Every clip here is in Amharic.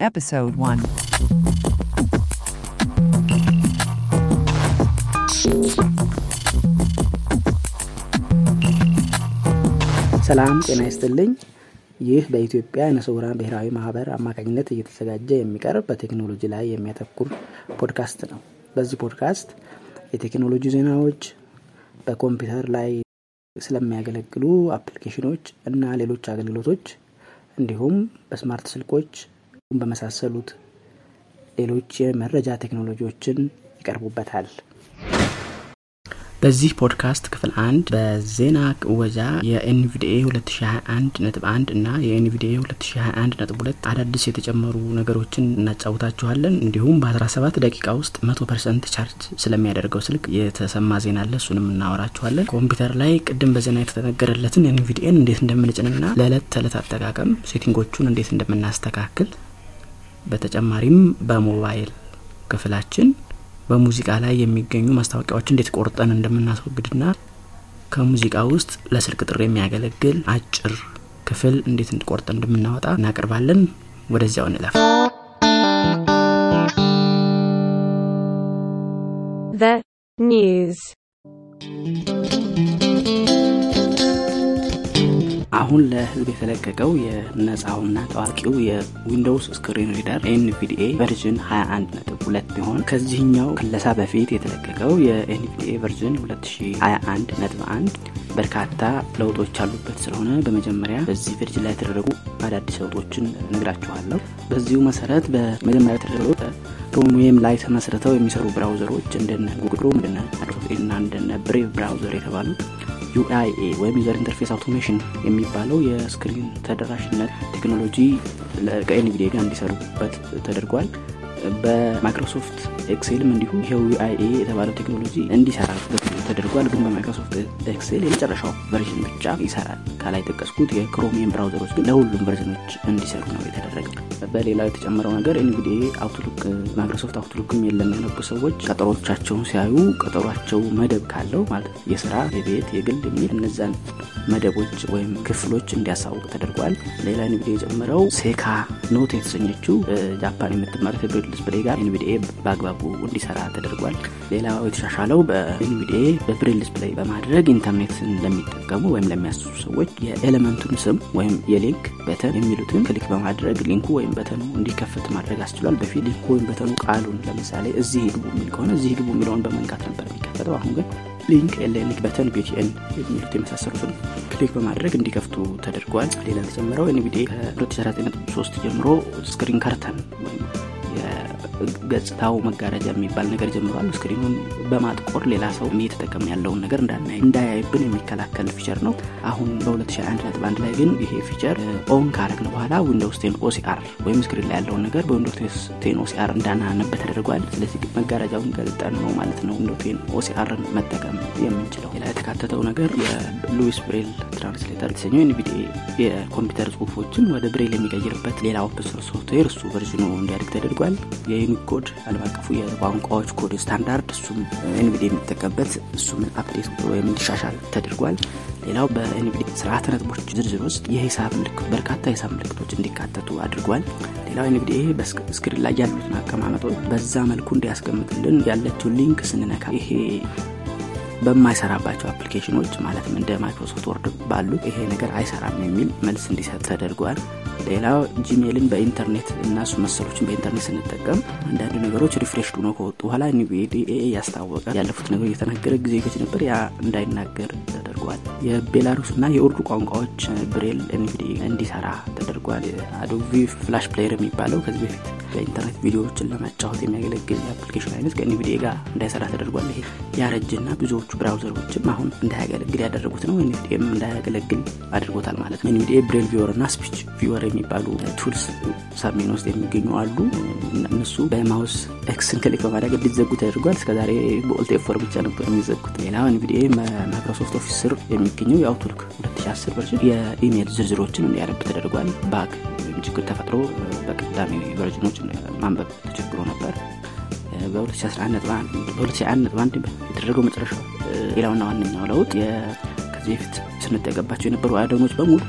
Episode 1. ሰላም ጤና ይስጥልኝ። ይህ በኢትዮጵያ አይነ ስውራን ብሔራዊ ማህበር አማካኝነት እየተዘጋጀ የሚቀርብ በቴክኖሎጂ ላይ የሚያተኩር ፖድካስት ነው። በዚህ ፖድካስት የቴክኖሎጂ ዜናዎች፣ በኮምፒውተር ላይ ስለሚያገለግሉ አፕሊኬሽኖች እና ሌሎች አገልግሎቶች እንዲሁም በ smart ስልኮች በመሳሰሉት ሌሎች የመረጃ ቴክኖሎጂዎችን ይቀርቡበታል። በዚህ ፖድካስት ክፍል አንድ በዜና ወጃ የ NVDA 2021 ነጥብ 1 እና የ NVDA 2021 ነጥብ 2 አዳዲስ የተጨመሩ ነገሮችን እናጫውታችኋለን። እንዲሁም በ17 ደቂቃ ውስጥ 100 percent charge ስለሚያደርገው ስልክ የተሰማ ዜና አለ። እሱንም እናወራችኋለን። ኮምፒውተር ላይ ቅድም በዜና የተነገረለትን NVDA ን እንዴት እንደምንጭንና ለዕለት ተዕለት አጠቃቀም ሴቲንጎቹን እንዴት እንደምናስተካክል በተጨማሪም በሞባይል ክፍላችን በሙዚቃ ላይ የሚገኙ ማስታወቂያዎች እንዴት ቆርጠን እንደምናስወግድና ከሙዚቃ ውስጥ ለስልክ ጥሪ የሚያገለግል አጭር ክፍል እንዴት ቆርጠን እንደምናወጣ እናቀርባለን። ወደዚያው እንለፍ። news. አሁን ለህዝብ የተለቀቀው የነጻውና ታዋቂው የ Windows screen reader NVDA version 21 ነጥብ ሁለት ሲሆን ከዚህኛው ክለሳ በፊት የተለቀቀው የ NVDA version 2021 ነጥብ አንድ በርካታ ለውጦች ያሉበት ስለሆነ በመጀመሪያ በዚህ version ላይ የተደረጉ አዳዲስ ለውጦችን እነግራችኋለሁ። በዚሁ መሰረት በመጀመሪያ የተደረገው Chromium ላይ ተመስርተው የሚሰሩ ብራውዘሮች እንደነ Google Chrome እንደነ እና እንደነ Brave browser የተባሉት UIA ወይም user interface automation የሚባለው የ screen ተደራሽነት ቴክኖሎጂ ከ NVDA ጋር እንዲሰሩበት ተደርጓል። በ Microsoft Excel ም እንዲሁ ይሄው UIA የተባለው ቴክኖሎጂ እንዲሰራበት ተደርጓል። ግን በ Microsoft Excel የመጨረሻው version ብቻ ይሰራል። ከላይ የጠቀስኩት የ Chromium ብራውዘሮች ግን ለሁሉም ቨርዥኖች እንዲሰሩ ነው የተደረገው። በሌላው የተጨመረው ነገር NVDA Outlook Microsoft Outlook ም የለም ያነቡ ሰዎች ቀጠሮቻቸውን ሲያዩ ቀጠሯቸው መደብ ካለው ማለት የስራ የቤት የግል የሚል እነዛን መደቦች ወይም ክፍሎች እንዲያሳውቅ ተደርጓል። ሌላ NVDA የጨመረው ሴካ ኖት የተሰኘችው ጃፓን የምትመረት የብሬል display ጋር NVDA በአግባቡ እንዲሰራ ተደርጓል። ሌላው የተሻሻለው በ NVDA በብሬል display በማድረግ ኢንተርኔትን ለሚጠቀሙ ወይም ለሚያስሱ ሰዎች የኤሌመንቱን ስም ወይም የ link button የሚሉትን click በማድረግ ሊንኩ ወይም በተኑ እንዲከፈት ማድረግ አስችሏል። በፊት ሊንኩ ወይም በተኑ ቃሉን ለምሳሌ እዚህ ግቡ የሚል ከሆነ እዚህ ግቡ የሚለውን በመንካት ነበር የሚከፈተው። አሁን ግን link ኤሌኒክ button BTN የሚሉት የመሳሰሉትን click በማድረግ እንዲከፍቱ ተደርጓል። ሌላ ተጨምረው NVDA ከ2019 ጀምሮ screen curtain ወይም ገጽታው መጋረጃ የሚባል ነገር ጀምሯል። ስክሪኑን በማጥቆር ሌላ ሰው እየተጠቀም ያለውን ነገር እንዳያይብን የሚከላከል feature ነው። አሁን በ2021 ነጥብ አንድ ላይ ግን ይሄ feature on ካረግን በኋላ Windows ten OCR ወይም screen ላይ ያለውን ነገር በ Windows ten OCR እንዳናነብበት ተደርጓል። ስለዚህ መጋረጃውን ገልጠን ነው ማለት ነው Window ten OCR ን መጠቀም የምንችለው። ሌላ የተካተተው ነገር የሉዊስ ብሬል translator የተሰኘው NVDA የኮምፒውተር ጽሁፎችን ወደ ብሬል የሚቀይርበት ሌላ open software እሱ ቨርዥኑ እንዲያድግ ተደርጓል። የ Unicode ዓለም አቀፉ የቋንቋዎች ኮድ ስታንዳርድ እሱም NVD የሚጠቀምበት እሱም update ወይም እንዲሻሻል ተደርጓል። ሌላው በ NVD ስርዓተ ነጥቦች ዝርዝር ውስጥ የሂሳብ ምልክት በርካታ የሂሳብ ምልክቶች እንዲካተቱ አድርጓል። ሌላው NVD በ screen ላይ ያሉትን አቀማመጦች በዛ መልኩ እንዲያስቀምጥልን ያለችው link ስንነካ ይሄ በማይሰራባቸው አፕሊኬሽኖች ማለትም እንደ Microsoft Word ባሉ ይሄ ነገር አይሰራም የሚል መልስ እንዲሰጥ ተደርጓል። ሌላው Gmail ን በኢንተርኔት እና እሱ መሰሎችን በኢንተርኔት ስንጠቀም አንዳንድ ነገሮች refresh ሆኖ ከወጡ በኋላ NVDA ያስታወቀ ያለፉት ነገሮች የተናገረ ጊዜ ገች ነበር ያ እንዳይናገር ተደርጓል። የቤላሩስ እና የኡርዱ ቋንቋዎች ብሬል NVDA እንዲሰራ ተደርጓል። Adobe Flash Player የሚባለው ከዚህ በፊት በኢንተርኔት ቪዲዮዎችን ለመጫወት የሚያገለግል የአፕሊኬሽን አይነት ከ NVDA ጋር እንዳይሰራ ተደርጓል። ይሄ ያረጀና ብዙዎቹ ብራውዘሮችም አሁን እንዳያገለግል ያደረጉት ነው። NVDA ም እንዳያገለግል አድርጎታል ማለት ነው። NVDA braille viewer እና speech viewer የሚባሉ tools ሰሜን ውስጥ የሚገኙ አሉ። እነሱ በ mouse X ን click በማድረግ እንዲዘጉ ተደርጓል። እስከዛሬ በ Alt F4 ብቻ ነበር የሚዘጉት። ሌላው NVDA Microsoft Office ስር የሚገኘው የ Outlook 2010 version የኢሜይል ዝርዝሮችን እንዲያነብ ተደርጓል። ወይም ችግር ተፈጥሮ በቀዳሚ ቨርዥኖች ማንበብ ተቸግሮ ነበር። በ2011 የተደረገው መጨረሻው ሌላውና ዋነኛው ለውጥ ከዚህ በፊት ስንጠቀባቸው የነበሩ አዶኖች በሙሉ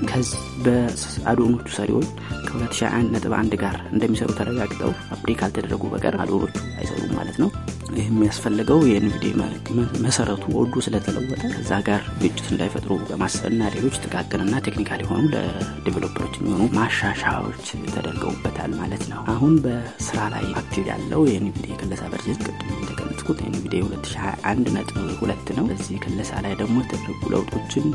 በአዶኖቹ ሰሪዎች ከ2021 ነጥብ አንድ ጋር እንደሚሰሩ ተረጋግጠው update ካልተደረጉ በቀር አዶኖቹ አይሰሩም ማለት ነው። ይህ የሚያስፈልገው የ NVDA መሰረቱ ወዱ ስለተለወጠ ከዛ ጋር ግጭት እንዳይፈጥሩ በማሰብ እና ሌሎች ጥቃቅንና technical የሆኑ ለዴቨሎፐሮች የሚሆኑ ማሻሻያዎች ተደርገውበታል ማለት ነው። አሁን በስራ ላይ active ያለው የ NVDA ክለሳ version ቅድም እንደገለጽኩት NVDA 2021 ነጥብ ሁለት ነው። በዚህ ክለሳ ላይ ደግሞ የተደረጉ ለውጦችን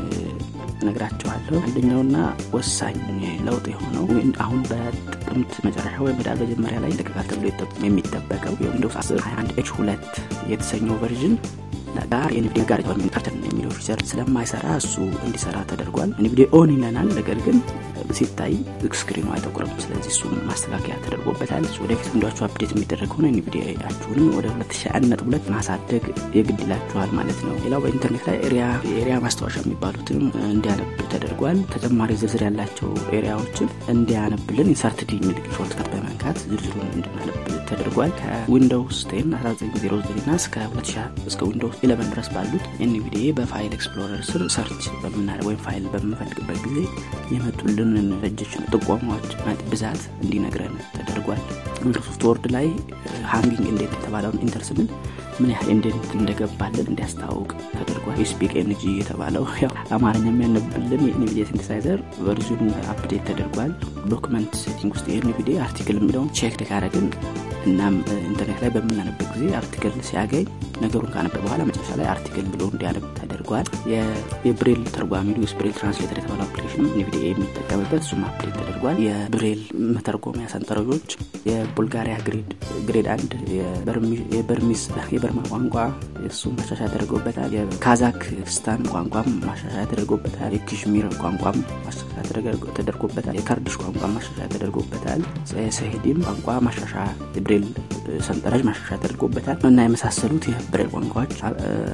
እነግራችኋለሁ አንደኛውና ወሳኝ ለውጥ የሆነው አሁን በጥቅምት መጨረሻ ወይም ህዳር መጀመሪያ ላይ ተብሎ የሚጠበቀው የ Windows 10 21 H ሁለት የተሰኘው version ጋር የ NVDA ጋር curtain የሚለው feature ስለማይሰራ እሱ እንዲሰራ ተደርጓል። NVDA on ይለናል ነገር ግን ሲታይ ስክሪኑ አይጠቁርም ስለዚህ እሱም ማስተካከያ ተደርጎበታል። ወደፊት ዊንዶችሁ update የሚደረግ ሆነ NVDA ችሁንም ወደ 2001 ማሳደግ የግድ ማለት ነው። ሌላው በኢንተርኔት ላይ ARIA ማስታወሻ የሚባሉትም እንዲያነብ ተደርጓል። ተጨማሪ ዝርዝር ያላቸው ARIA ዎችን እንዲያነብልን Insert D የሚል shortcut በመንካት ዝርዝሩን እንድናነብ ተደርጓል። ከ Windows 10 1909 ና እስከ 2000 እስከ Windows 11 ድረስ ባሉት NVDA በ file explorer ስር search በምናደርግ ወይም ፋይል በምንፈልግበት ጊዜ የመጡልንን ረጅችን ጥቆማዎች ብዛት እንዲነግረን ተደርጓል። Microsoft Word ላይ hanging indent የተባለውን indent ምን ያህል indent እንደገባልን እንዲያስታውቅ ተደርጓል። eSpeak NG የተባለው አማርኛ የሚያነብልን የ NVDA synthesizer version ኑ update ተደርጓል። document setting ውስጥ የ NVDA article የሚለውን check ካረግን እናም ኢንተርኔት ላይ በምናነብበት ጊዜ article ሲያገኝ ነገሩን ካነበ በኋላ መጨረሻ ላይ article ብሎ እንዲያነብ ተደርጓል። የብሬል ተርጓሚ Louis braille translator የተባለው application ም NVDA የሚጠቀምበት እሱም update ተደርጓል። የብሬል መተርጎሚያ ሰንጠረዦች የቡልጋሪያ grade አንድ የበርማ ቋንቋ እሱ ማሻሻያ ተደርገውበታል የካዛክስታን ቋንቋም ማሻሻያ ተደርጎበታል። የካሽሚር ቋንቋም ማሻሻያ ተደርጎበታል። የኩርዲሽ ቋንቋ ማሻሻያ ተደርጎበታል። የሰሄዲም ቋንቋ ማሻሻያ የብሬል ሰንጠረዥ ማሻሻያ ተደርጎበታል እና የመሳሰሉት የብሬል ቋንቋዎች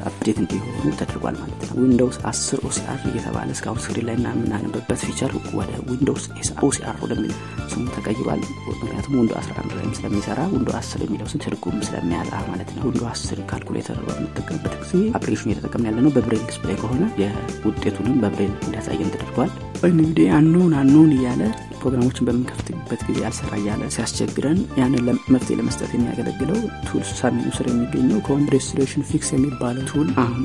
update እንዲሆኑ ተደርጓል ማለት ነው። Windows 10 OCR እየተባለ እስካሁን screen ላይ የምናንብበት feature ወደ Windows OCR ወደሚል ስሙ ተቀይሯል። ምክንያቱም Windows 11 ላይም ስለሚሰራ Windows 10 የሚለው ስም ትርጉም ስለሚያጣ ማለት ነው። Windows 10 ካልኩሌተር በምንጠቀምበት ጊዜ application እየተጠቀም ያለ ነው በ braille display ከሆነ የውጤቱንም በብሬል እንዲያሳየን ተደርጓል እንግዲህ አኖን አኖን እያለ ፕሮግራሞችን በምንከፍትበት ጊዜ አልሰራ እያለ ሲያስቸግረን ያንን መፍትሄ ለመስጠት የሚያገለግለው tools menu ስር የሚገኘው COM registration fix የሚባለው tool አሁን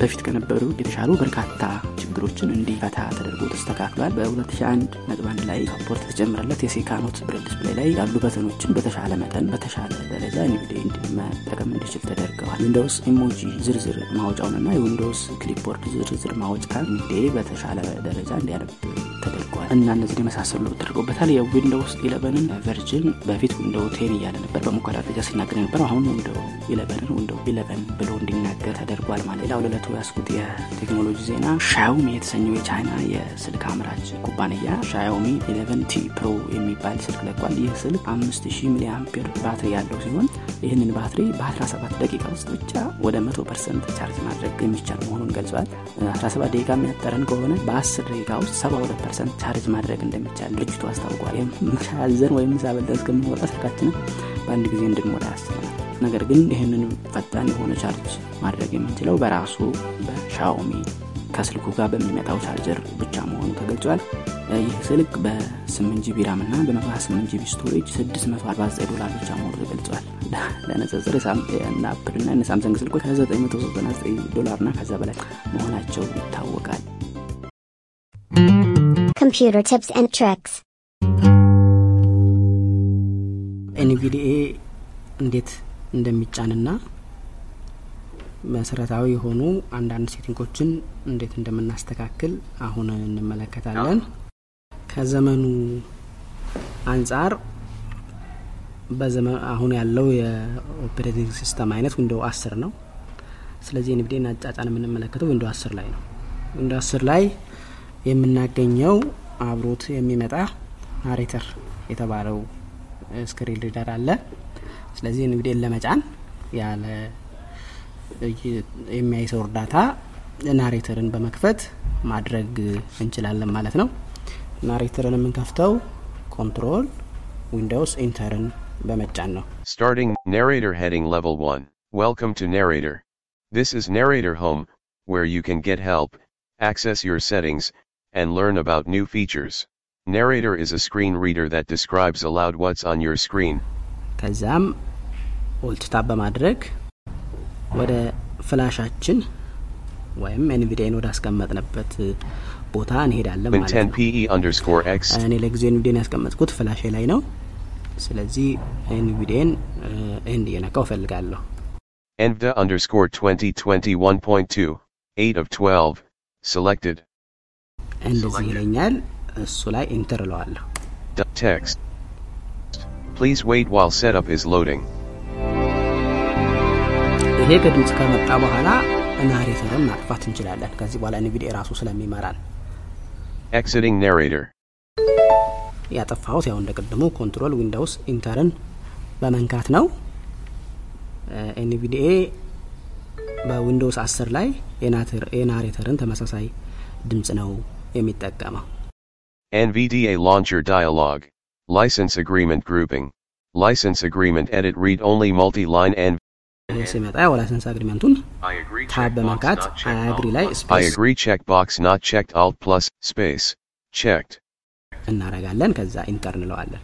በፊት ከነበሩ የተሻሉ በርካታ ችግሮችን እንዲፈታ ተደርጎ ተስተካክሏል። በ2001 ነጥብ አንድ ላይ support የተጨመረለት የ Seika Note braille display ላይ ያሉ button ኦችን በተሻለ መጠን በተሻለ ደረጃ NVDA መጠቀም እንዲችል ተደርገዋል። Windows emoji ዝርዝር ማውጫውንና የ Windows clipboard ዝርዝር ማውጫ NVDA በተሻለ ደረጃ እንዲያነብ ተደርጓል። እና እነዚህ የመሳሰሉ ተደርጎበታል። የ Windows eleven ን version በፊት Window ten እያለ ነበር በሙከራ ደረጃ ሲናገር ነበር አሁን Window eleven ን Window eleven ብሎ እንዲናገር ተደርጓል ማለት ሌላው ለዕለቱ ያስኩት የቴክኖሎጂ ዜና Xiaomi የተሰኘው የቻይና የስልክ አምራች ኩባንያ Xiaomi Eleven T Pro የሚባል ስልክ ለቋል። ይህ ስልክ አምስት ሺህ milliampere ባትሪ ያለው ሲሆን ይህንን ባትሪ በ17 ደቂቃ ውስጥ ብቻ ወደ 100 percent charge ማድረግ የሚቻል መሆኑን ገልጿል። 17 ደቂቃ የሚያጠረን ከሆነ በ10 ደቂቃ ውስጥ 72 percent charge ማድረግ እንደሚቻል ድርጅቱ አስታውቋል። ሻዘን ወይም ምሳ በልተን እስከምንወጣ ስልካችንን በአንድ ጊዜ እንድንሞላ ያስችላል። ነገር ግን ይህንን ፈጣን የሆነ ቻርጅ ማድረግ የምንችለው በራሱ በ Xiaomi ከስልኩ ጋር በሚመጣው ቻርጀር ብቻ መሆኑ ተገልጿል ይህ ስልክ በ8 GB RAM እና በ128 GB storage 649 ዶላር ብቻ መሆኑ ተገልጿል። ለንጽጽር እና Apple እና Samsung ስልኮች ከ999 ዶላር እና ከዛ በላይ መሆናቸው ይታወቃል። Computer tips and tricks. NVDA እንዴት እንደሚጫንና መሰረታዊ የሆኑ አንዳንድ setting ኦችን እንዴት እንደምናስተካክል አሁን እንመለከታለን ከዘመኑ አንጻር አሁን ያለው የ operating system አይነት Windows አስር ነው። ስለዚህ NVDA ን አጫጫን የምንመለከተው Windows አስር ላይ ነው። Windows አስር ላይ የምናገኘው አብሮት የሚመጣ narrator የተባለው screen reader አለ። ስለዚህ NVDA ን ለመጫን ያለ የሚያይ ሰው እርዳታ narrator ን በመክፈት ማድረግ እንችላለን ማለት ነው ናሬተርን የምንከፍተው ኮንትሮል ዊንዶውስ ኢንተርን በመጫን ነው Starting Narrator Heading Level 1. Welcome to Narrator. This is Narrator Home, where you can get help, Access your settings, and learn about new features. Narrator is a screen reader that describes aloud what's on your screen. ከዛም ኦልት ታብ በማድረግ ወደ ፍላሻችን ወይም ኤንቪዲኤን ወደ አስቀመጥንበት ቦታ እንሄዳለን Win ማለት 10 ነው። PE underscore X. እኔ ለጊዜው NVDA ን ያስቀመጥኩት flash ኤ ላይ ነው። ስለዚህ NVDA ን N እየነካው እፈልጋለሁ። NVDA underscore 2021.2. 8 of 12. Selected. እንደዚህ ይለኛል። እሱ ላይ enter እለዋለሁ። D- text. Please wait while setup is loading. ይሄ ከድምፅ ከመጣ በኋላ narrator ን ማጥፋት እንችላለን። ከዚህ በኋላ NVDA ራሱ ስለሚመራን Exiting narrator. ያጠፋሁት ያው እንደ ቅድሙ ኮንትሮል ዊንዶውስ ኢንተርን በመንካት ነው። ኤንቪዲኤ በዊንዶውስ 10 ላይ የናትር- የናሬተርን ተመሳሳይ ድምፅ ነው የሚጠቀመው። NVDA launcher dialog. License agreement grouping. License agreement edit read only multi-line and ይሄ ሲመጣ ያው license agreement ኡን I agree tab በመንካት አይ አግሪ ላይ I ስፔስ agree checkbox not checked alt plus space checked. እናረጋለን። ከዛ ኢንተር እንለዋለን።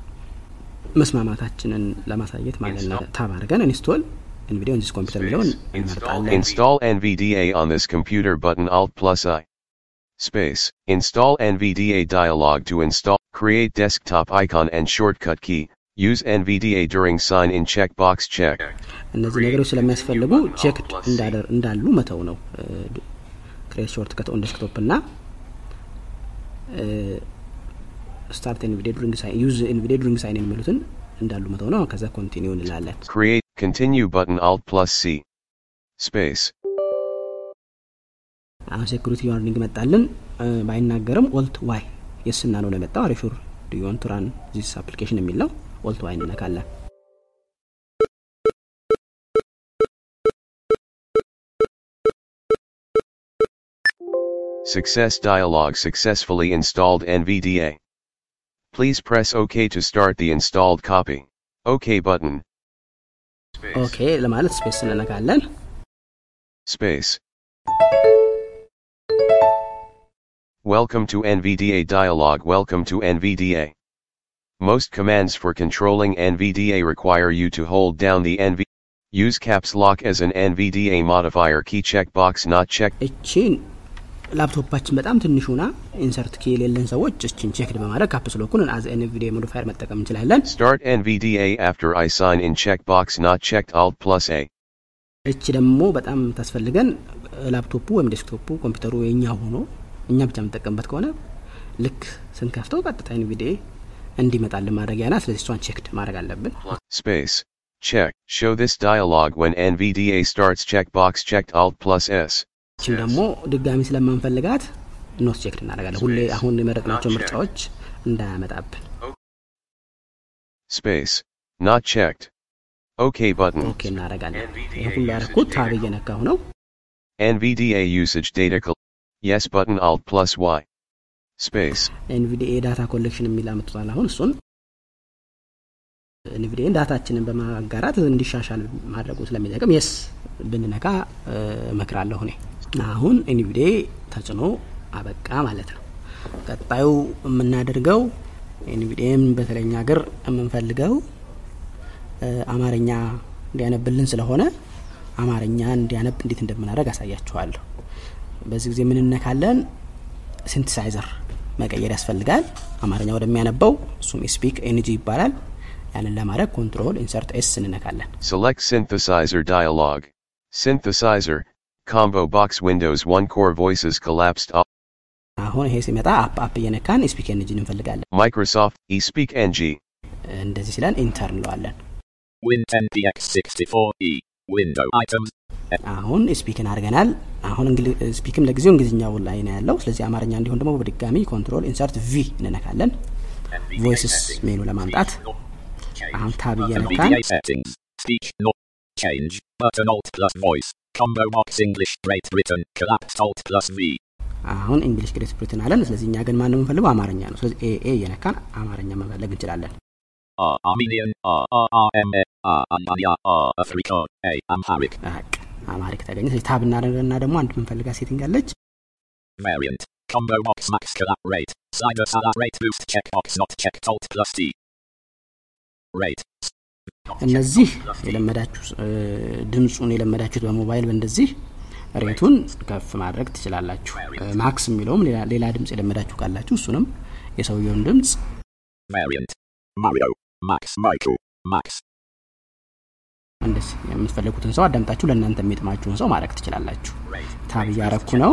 መስማማታችንን ለማሳየት ማለት ነው። ታብ አድርገን ኢንስቶል ኤንቪዲኦ ዚስ ኮምፒውተር የሚለውን እንመርጣለን። Install NVDA on this computer button alt plus I. Space. Install NVDA dialog to install. Create desktop icon and shortcut Use NVDA during sign in checkbox check. እነዚህ ነገሮች ስለሚያስፈልጉ checked እንዳሉ መተው ነው። create shortcut on desktop እና start NVDA during sign use NVDA during sign የሚሉትን እንዳሉ መተው ነው። ከዛ continue እንላለን። Create continue button alt plus C. Space. አሁን security warning መጣልን። ባይናገርም alt Y yes ና ነው ለመጣው አሪሹር ዲዮን ቱራን ዚስ አፕሊኬሽን የሚለው ኦልት ዋይ እንነካለን። Success dialog successfully installed NVDA. Please press OK to start the installed copy. OK button. ኦኬ ለማለት ስፔስ እንነካለን። Space. Welcome to NVDA dialog. Welcome to NVDA. Most commands for controlling NVDA require you to hold down the NV. Use caps lock as an NVDA modifier key checkbox not checked. እቺን ላፕቶፓችን በጣም ትንሽ ሆና ኢንሰርት ኪ የሌለን ሰዎች እችን ቼክድ በማድረግ ካፕስ ሎኩን አዝ ኤንቪዲኤ ሞዲፋየር መጠቀም እንችላለን። Start NVDA after I sign in checkbox not checked Alt plus A. እቺ ደግሞ በጣም ታስፈልገን ላፕቶፑ ወይም ዴስክቶፑ ኮምፒውተሩ የኛ ሆኖ እኛ ብቻ የምንጠቀምበት ከሆነ ልክ ስንከፍተው ቀጥታ ኤንቪዲኤ እንዲመጣልን ማድረጊያ ናት። ስለዚህ እሷን ቼክድ ማድረግ አለብን። Space. Check. Show this dialog when NVDA starts checkbox checked Alt plus S. እቺም ደግሞ ድጋሚ ስለማንፈልጋት ኖት ቼክድ እናደርጋለን። ሁሌ አሁን የመረጥናቸው ምርጫዎች እንዳያመጣብን Space. Not checked. OK button. ኦኬ እናደርጋለን። ይህ ሁሉ ያደረኩት ታብ እየነካሁ ነው። NVDA usage data col- Yes button Alt plus Y. NVDA data collection የሚል አመጡታል። አሁን እሱን ኤንቪዲኤን ዳታችንን በማጋራት እንዲሻሻል ማድረጉ ስለሚጠቅም yes ብንነካ እመክራለሁ እኔ። አሁን NVDA ተጭኖ አበቃ ማለት ነው። ቀጣዩ የምናደርገው NVDA ም በተለኛ ሀገር የምንፈልገው አማርኛ እንዲያነብልን ስለሆነ አማርኛ እንዲያነብ እንዴት እንደምናደርግ አሳያችኋለሁ። በዚህ ጊዜ ምን እነካለን? synthesizer መቀየር ያስፈልጋል። አማርኛ ወደሚያነበው እሱም eSpeak NG ይባላል። ያንን ለማድረግ control insert S እንነካለን። Select synthesizer dialog. Synthesizer. Combo box Windows 1 core voices collapsed. Alt- አሁን ይሄ ሲመጣ up up እየነካን eSpeak NG ን እንፈልጋለን። Microsoft eSpeak NG. እንደዚህ ሲለን enter እንለዋለን። Win 10px64e. Window items. አሁን eSpeak ን አድርገናል። አሁን eSpeak ም ለጊዜው እንግሊዝኛው ላይ ነው ያለው። ስለዚህ አማርኛ እንዲሆን ደግሞ በድጋሚ control insert V እንነካለን። voices menu ለማምጣት አሁን tab እየነካን. አሁን English Great Britain አለን። ስለዚህ እኛ ግን ማን የምንፈልገው? አማርኛ ነው። ስለዚህ A A እየነካን አማርኛ መፈለግ እንችላለን። R Armenian. R R R M Amharic ተገኘ። ስለዚህ tab እናደርግና ደግሞ አንድ የምንፈልጋ setting አለች። Variant. Combo box max collab rate. Slider salad rate boost checkbox not checked alt plus T. Rate. እነዚህ የለመዳችሁ ድምፁን የለመዳችሁት በሞባይል በእንደዚህ ሬቱን ከፍ ማድረግ ትችላላችሁ። ማክስ የሚለውም ሌላ- ድምፅ የለመዳችሁ ካላችሁ እሱንም የሰውየውን ድምፅ. Mario. Max Michael. Max. እንደዚህ የምትፈልጉትን ሰው አዳምጣችሁ ለእናንተ የሚጥማችሁን ሰው ማድረግ ትችላላችሁ። ታብ እያረኩ ነው።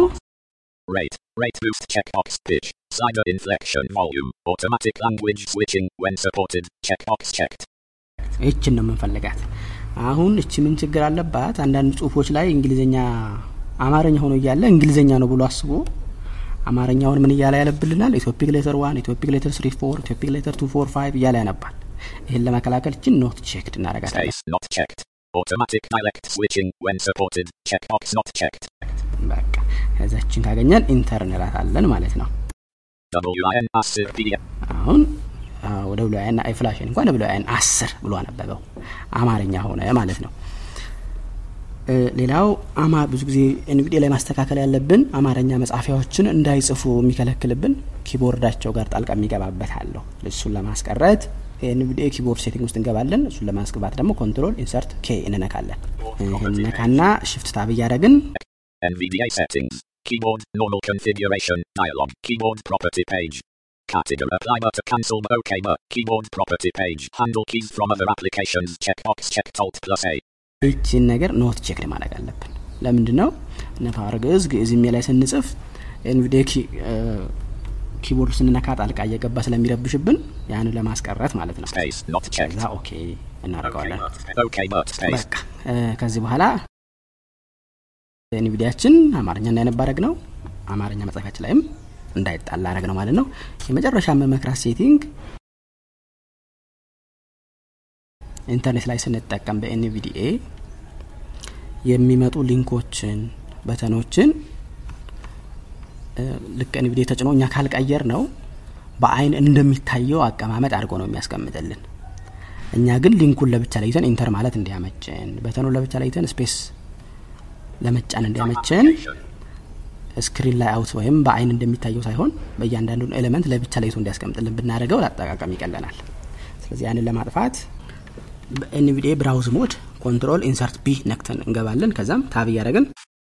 Rate. Rate boost checkbox pitch. Slider inflection volume. Automatic language switching when supported. Checkbox checked. ይችን ነው የምንፈልጋት። አሁን እቺ ምን ችግር አለባት? አንዳንድ ጽሁፎች ላይ እንግሊዝኛ አማርኛ ሆኖ እያለ እንግሊዝኛ ነው ብሎ አስቦ አማርኛውን ምን እያለ ያነብልናል? Ethiopic letter one፣ Ethiopic letter three four፣ Ethiopic letter two four five እያለ ያነባል። ይህን ለመከላከል እችን not checked እናደርጋታለን። Space not checked. Automatic dialect switching when supported. Checkbox not checked. በቃ ከዛችን ካገኘን enter እንላታለን ማለት ነው።. አሁን አ፣ ወደ ብሉያን አይፍላሽን እንኳን ብሉያን አስር ብሎ አነበበው አማርኛ ሆነ ማለት ነው። ሌላው አማ ብዙ ጊዜ NVDA ላይ ማስተካከል ያለብን አማርኛ መጻፊያዎችን እንዳይጽፉ የሚከለክልብን keyboard ዳቸው ጋር ጣልቃ የሚገባበት አለው። እሱን ለማስቀረት NVDA keyboard setting ውስጥ እንገባለን። እሱን ለማስገባት ደግሞ control insert K እንነካለን። ይህን ነካና shift tab እያደረግን NVDA settings. Keyboard normal configuration dialog. Keyboard property page. Category apply to cancel OK but keyboard property page. Handle keys from other applications. Checkbox checked alt plus A. ይችን ነገር not checked ማድረግ አለብን። ለምንድን ነው ነፋር ግዕዝ ግዕዝ የሚል ላይ ስንጽፍ NVDA keyboard ስንነካ ጣልቃ እየገባ ስለሚረብሽብን ያንን ለማስቀረት ማለት ነው።. ከዛ OK እናደርገዋለን።. በቃ ከዚህ በኋላ NVDA ያችን አማርኛ እንዳይነባረግ ነው። አማርኛ መጻፊያችን ላይም እንዳይጣላ አረግ ነው ማለት ነው። የመጨረሻ መመክራት setting ኢንተርኔት ላይ ስንጠቀም በ NVDA የሚመጡ link ኦችን button ኦችን ልክ NVDA ተጭኖ እኛ ካልቀየር ነው በአይን እንደሚታየው አቀማመጥ አድርጎ ነው የሚያስቀምጥልን። እኛ ግን link ኡን ለብቻ ለይተን enter ማለት እንዲያመቸን button ኑን ለብቻ ለይተን space ለመጫን እንዲያመቸን screen layout ወይም በአይን እንደሚታየው ሳይሆን በእያንዳንዱን element ለብቻ ለይቶ እንዲያስቀምጥልን ብናደርገው ለአጠቃቀም ይቀለናል። ስለዚህ ያንን ለማጥፋት በ NVDA browse mode control insert B ነክተን እንገባለን። ከዛም tab እያደረግን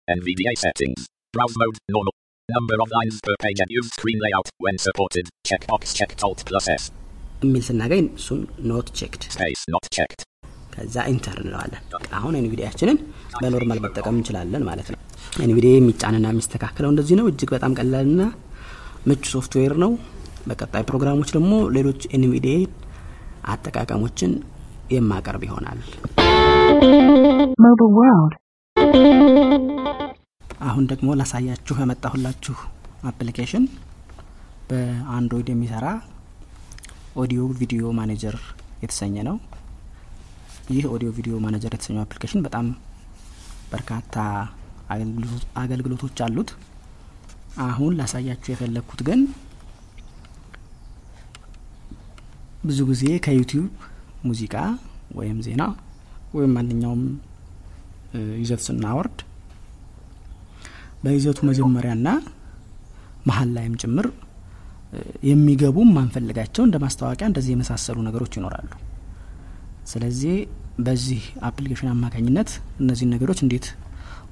NVDA settings. Browse mode normal. Number of lines per page and use screen layout when supported. Checkbox checked alt plus S. የሚል ስናገኝ እሱን not checked Space not checked. ከዛ enter እንለዋለን። አሁን NVDA ያችንን በ normal መጠቀም እንችላለን ማለት ነው። NVDA የሚጫንና የሚስተካከለው እንደዚህ ነው። እጅግ በጣም ቀላልና ምቹ ሶፍትዌር ነው። በቀጣይ ፕሮግራሞች ደግሞ ሌሎች NVDA አጠቃቀሞችን የማቀርብ ይሆናል። Mobile World. አሁን ደግሞ ላሳያችሁ የመጣሁላችሁ application በአንድሮይድ የሚሰራ audio video manager የተሰኘ ነው። ይህ audio video manager የተሰኘው application በጣም በርካታ አገልግሎቶች አሉት። አሁን ላሳያችሁ የፈለግኩት ግን ብዙ ጊዜ ከዩቲዩብ ሙዚቃ ወይም ዜና ወይም ማንኛውም ይዘት ስናወርድ በይዘቱ መጀመሪያና መሀል ላይም ጭምር የሚገቡ ማንፈልጋቸው እንደ ማስታወቂያ እንደዚህ የመሳሰሉ ነገሮች ይኖራሉ። ስለዚህ በዚህ application አማካኝነት እነዚህን ነገሮች እንዴት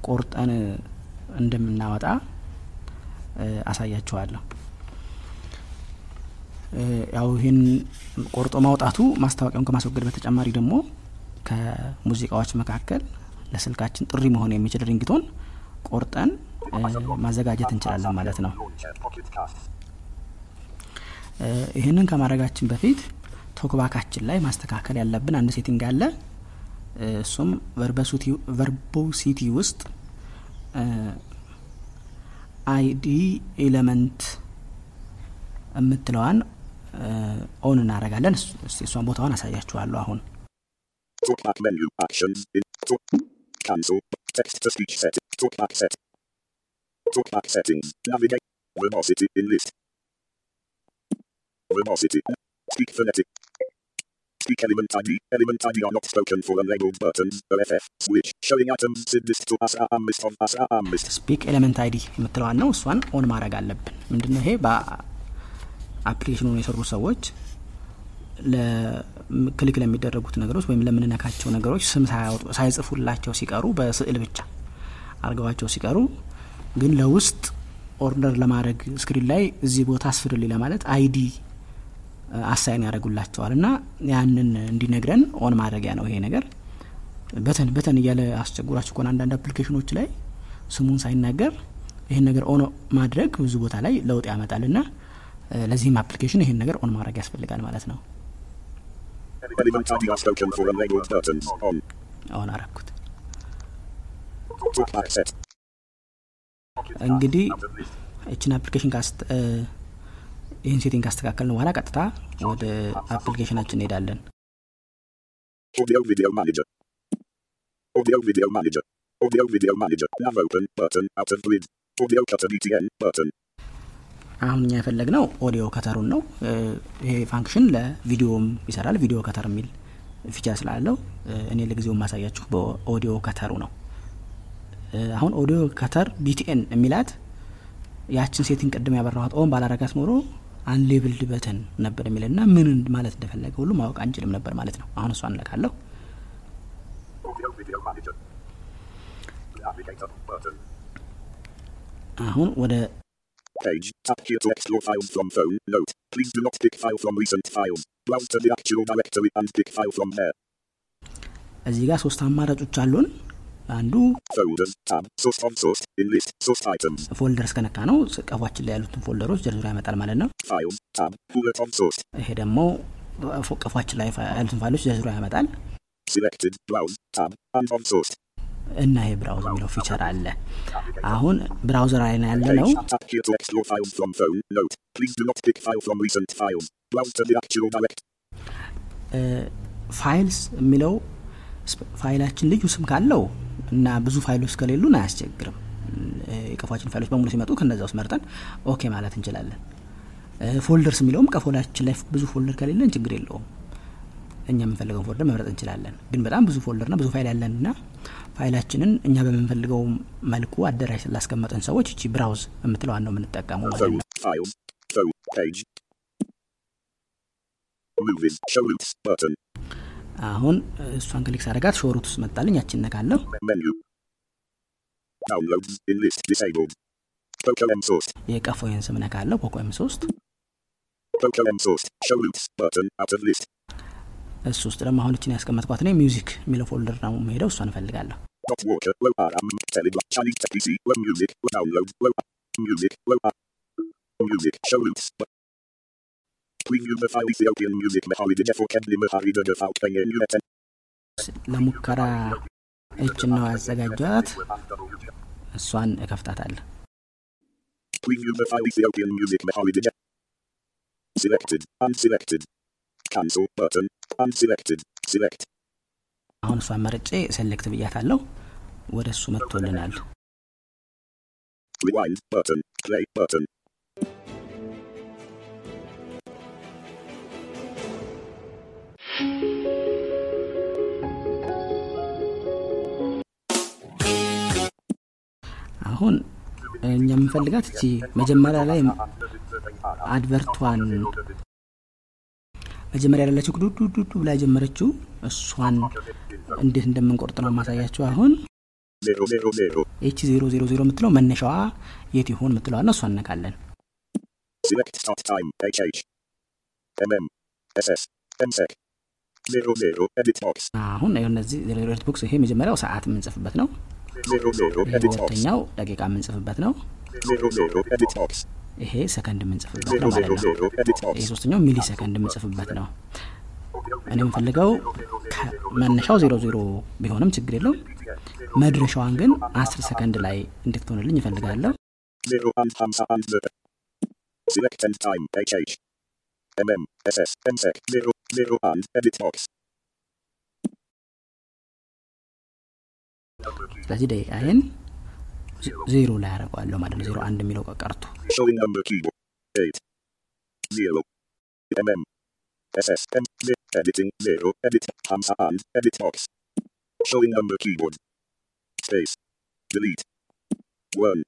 ቆርጠን እንደምናወጣ አሳያችኋለሁ። ያው ይህን ቆርጦ ማውጣቱ ማስታወቂያውን ከማስወገድ በተጨማሪ ደግሞ ከሙዚቃዎች መካከል ለስልካችን ጥሪ መሆን የሚችል ringtone ቆርጠን ማዘጋጀት እንችላለን ማለት ነው። ይህንን ከማድረጋችን በፊት TalkBack አችን ላይ ማስተካከል ያለብን አንድ setting አለ። እሱም verbosity ውስጥ ID element የምትለዋን ኦን እናደርጋለን። እሷን ቦታዋን አሳያችኋለሁ አሁን Talkback menu actions in talk cancel text to speech set talkback set talkback settings navigate verbosity in list verbosity speak phonetic Speak element ID. Element ID are not spoken for unlabeled buttons. OFF. Switch. Showing items. Sid list to ASA AM list of ASA AM list. speak element ID የምትለዋን ነው እሷን on ማድረግ አለብን ምንድነው ይሄ በ application ኡን የሰሩ ሰዎች click ለሚደረጉት ነገሮች ወይም ለምንነካቸው ነገሮች ስም ሳይጽፉላቸው ሲቀሩ በስዕል ብቻ አርገዋቸው ሲቀሩ ግን ለውስጥ order ለማድረግ screen ላይ እዚህ ቦታ አስፍርልኝ ለማለት ID assign ያደርጉላቸዋል እና ያንን እንዲነግረን on ማድረጊያ ነው ይሄ ነገር። button button እያለ አስቸግሯችሁ ከሆነ አንዳንድ application ኦች ላይ ስሙን ሳይናገር ይህን ነገር on ማድረግ ብዙ ቦታ ላይ ለውጥ ያመጣል እና ለዚህም application ይህን ነገር on ማድረግ ያስፈልጋል ማለት ነው። Element ID እንግዲህ እችን application ይህን setting ካስተካከልን በኋላ ቀጥታ ወደ application አችን እንሄዳለን Audio video manager. Audio video manager. Audio video manager. Nav open button out of grid. Audio cutter BTN button. አሁን እኛ የፈለግነው audio cutter ኡን ነው ይሄ function ለቪዲዮም ይሰራል video cutter የሚል feature ስላለው እኔ ለጊዜው ማሳያችሁ በ audio cutter ኡ ነው አሁን audio cutter BTN የሚላት ያችን setting ቅድም ያበራኋት on ባላረጋት ኖሮ unlabeled button ነበር የሚል እና ምን ማለት እንደፈለገ ሁሉ ማወቅ አንችልም ነበር ማለት ነው አሁን እሷ button. አሁን ወደ Page. Tap here to explore files from phone. Note. Please do not pick file from recent files. Browse to the actual directory and pick file from there. እዚህ ጋር ሶስት አማራጮች አሉን አንዱ. folders ከነካ ነው ቀፏችን ላይ ያሉትን folder ኦች ዘርዝሮ ያመጣል ማለት ነው. ይሄ ደግሞ ቀፏችን ላይ ያሉትን ፋይሎች ዘርዝሮ ያመጣል. እና ይሄ browse የሚለው feature አለ አሁን browser ላይ ያለ ነው. files የሚለው ፋይላችን ልዩ ስም ካለው እና ብዙ ፋይሎች ከሌሉን አያስቸግርም። የቀፏችን ፋይሎች በሙሉ ሲመጡ ከነዛ ውስጥ መርጠን OK ማለት እንችላለን። folders የሚለውም ቀፏችን ላይ ብዙ folder ከሌለን ችግር የለውም። እኛ የምንፈልገውን folder መምረጥ እንችላለን። ግን በጣም ብዙ folder ና ብዙ file ያለንና file አችንን እኛ በምንፈልገው መልኩ አደራጅተን ላላስቀመጥን ሰዎች እቺ browse የምትለዋን ነው የምንጠቀመው ማለት. ነው. አሁን እሷን click ሳረጋት show root ውስጥ መጣልኝ ያችን ነካለሁ. የቀፎዬን ስም ነካለሁ POCO M ሶስት. እሱ ውስጥ ደግሞ አሁን እችን ያስቀመጥኳት ነው music የሚለው folder ነው የምሄደው እሷን እፈልጋለሁ ለሙከራ እችን ነው ያዘጋጇት እሷን እከፍታታለሁ Preview the file Ethiopian music Mehari Dejefo. Selected. Unselected. Cancel button. Unselected. Select. አሁን እሷን መርጬ ሴሌክት ብያታለሁ ወደ እሱ መጥቶልናል Rewind button. Play button. አሁን እኛ የምንፈልጋት እቺ መጀመሪያ ላይ advert ዋን መጀመሪያ ያለችው ዱዱዱዱ ብላ የጀመረችው እሷን እንዴት እንደምንቆርጥ ነው ማሳያችሁ አሁን. H ዜሮ ዜሮ ዜሮ የምትለው መነሻዋ የት ይሆን የምትለዋና እሷ እነካለን. አሁን እነዚህ ዜሮ ዜሮ box ይሄ መጀመሪያው ሰዓት የምንጽፍበት ነው ሁለተኛው ደቂቃ የምንጽፍበት ነው. ይሄ ሰከንድ የምንጽፍበት ነው ማለት ነው ይሄ. ሶስተኛው ሚሊ ሰከንድ የምንጽፍበት ነው እኔ የምፈልገው መነሻው ዜሮ ዜሮ ቢሆንም ችግር የለውም መድረሻዋን ግን አስር ሰከንድ ላይ እንድትሆንልኝ እፈልጋለሁ. Select end time. HH. MM. SS. MSEC. Zero zero and edit. ስለዚህ ደቂቃዬን ዜሮ ላይ ያደርገዋለሁ ማለት ነው ዜሮ አንድ የሚለው ቀርቶ Showing number keyboard. MM. Space. Delete. One.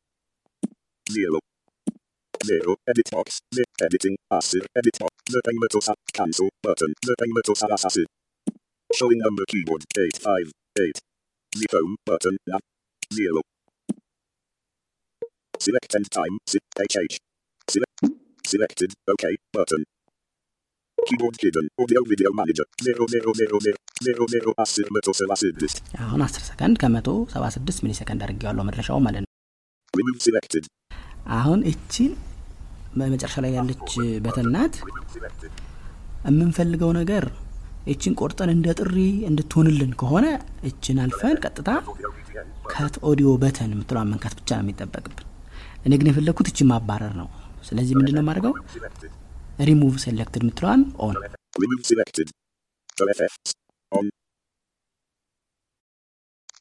Zero. Zero. Edit box. Zero. Editing. Asir. Edit box. The payment of cancel button. The payment of Asir. Showing number keyboard. Eight five eight. Home button. Nav. Zero. Select end time. Zip. HH. Select. Selected. OK button. Keyboard hidden. Audio video manager. Zero zero zero zero zero zero Asir መቶ ሰባ ስድስት አሁን 10 ሰከንድ ከመቶ 76 ሚሊ ሰከንድ አድርጌዋለሁ መድረሻው ማለት ነው Remove selected. አሁን እቺን በመጨረሻ ላይ ያለች button ናት የምንፈልገው ነገር እችን ቆርጠን እንደ ጥሪ እንድትሆንልን ከሆነ እችን አልፈን ቀጥታ cut audio button የምትለዋን መንካት ብቻ ነው የሚጠበቅብን እኔ ግን የፈለግኩት እችን ማባረር ነው ስለዚህ ምንድን ነው የማደርገው ሪሙቭ ሴሌክትድ የምትለዋን on Remove selected. For effects. On.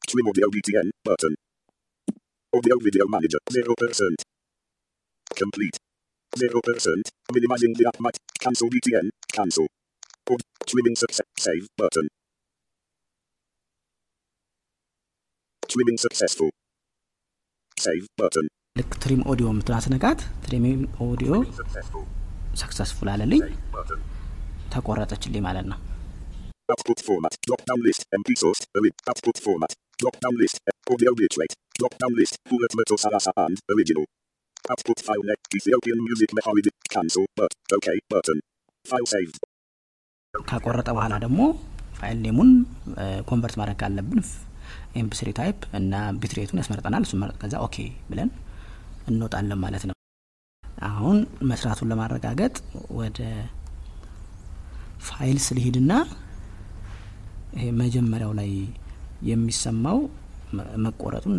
Trim audio BTN button. Audio video manager. 0%. Complete. 0%. Minimizing the app might. Cancel BTN. Cancel. Or trimming success. Save button. Trimming successful. Save button. ልክ ትሪም ኦዲዮ የምትለዋን ስነካት ትሪም ኦዲዮ Successful. ሰክሰስፉል አለልኝ Save button. ተቆረጠችልኝ ማለት ነው Output format. Drop down list. MP source. Ori- Output format. Drop down list. Audio bitrate. Drop down list. Bullet metal salasa and original. Output file net. Ethiopian music method. Cancel. But. OK button. File saved. ከቆረጠ በኋላ ደግሞ file name ኡን convert ማድረግ ካለብን MP3 type እና bitrate ኡን ያስመርጠናል እሱ ከዛ OK ብለን እንወጣለን ማለት ነው አሁን መስራቱን ለማረጋገጥ ወደ files ልሂድና ይሄ መጀመሪያው ላይ የሚሰማው መቆረጡን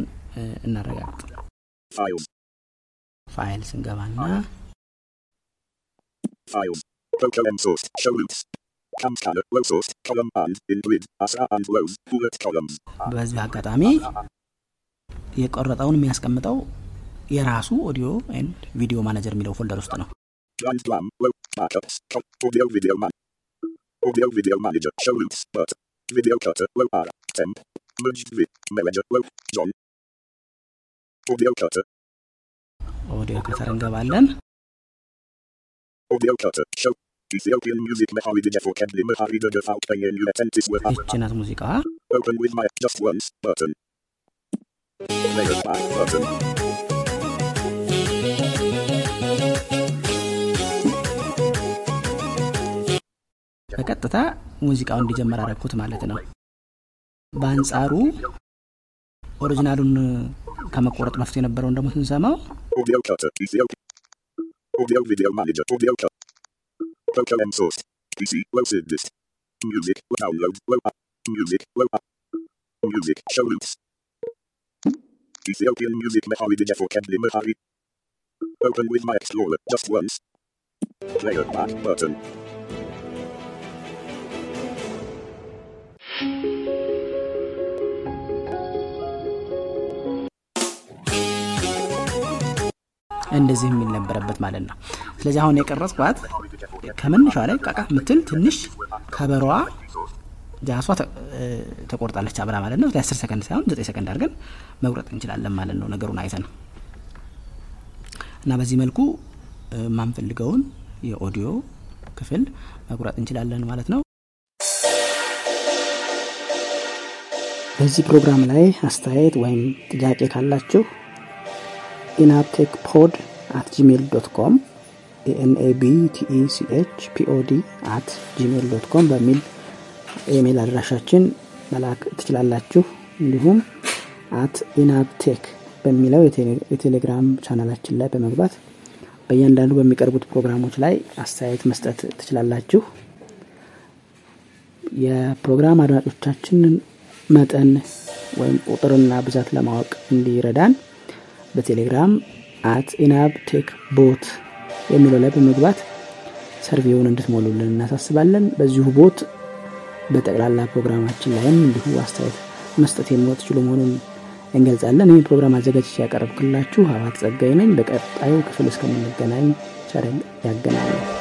እናረጋግጥ. File. Photo በዚህ አጋጣሚ የቆረጠውን የሚያስቀምጠው የራሱ audio and video manager የሚለው folder ውስጥ ነው. ኦዲዮ ከተር እንገባለን cutter. Show. ይቺ ናት ሙዚቃዋ. በቀጥታ ሙዚቃው እንዲጀመር አረግኩት ማለት ነው በአንጻሩ ኦሪጂናሉን ከመቆረጥ በፊት የነበረውን ደግሞ ስንሰማው Pokemon source. PC, Lucid Disc. Music, download, low up. Music, low up. Music, show roots. Ethiopian music, Mehari Dijefo Kendli Mehari. Open with my explorer, just once. Player back button. እንደዚህ የሚል ነበረበት ማለት ነው። ስለዚህ አሁን የቀረጽኳት ከመነሻ ላይ ቃቃ ምትል ትንሽ ከበሯ ጃሷ ተቆርጣለች አብራ ማለት ነው። አስር ሰከንድ ሳይሆን ዘጠኝ ሰከንድ አድርገን መቁረጥ እንችላለን ማለት ነው ነገሩን አይተን። እና በዚህ መልኩ የማንፈልገውን የኦዲዮ ክፍል መቁረጥ እንችላለን ማለት ነው። በዚህ ፕሮግራም ላይ አስተያየት ወይም ጥያቄ ካላችሁ ኢናብቴክ pod at Gmail dot com ENABTECH POD at Gmail dot com በሚል ኢሜል አድራሻችን መላክ ትችላላችሁ። እንዲሁም at ኢናብቴክ በሚለው የቴሌ- የቴሌግራም ቻናላችን ላይ በመግባት በእያንዳንዱ በሚቀርቡት ፕሮግራሞች ላይ አስተያየት መስጠት ትችላላችሁ። የፕሮግራም አድማጮቻችንን መጠን ወይም ቁጥርና ብዛት ለማወቅ እንዲረዳን በቴሌግራም at ኢናብ ቴክ bot የሚለው ላይ በመግባት survey ውን እንድትሞሉልን እናሳስባለን። በዚሁ bot በጠቅላላ ፕሮግራማችን ላይም እንዲሁ አስተያየት መስጠት የምትችሉ መሆኑን እንገልጻለን። ይህ ፕሮግራም አዘጋጅቼ ያቀረብኩላችሁ አባት ጸጋይ ነኝ። በቀጣዩ ክፍል እስከምንገናኝ ቸር ያገናኘን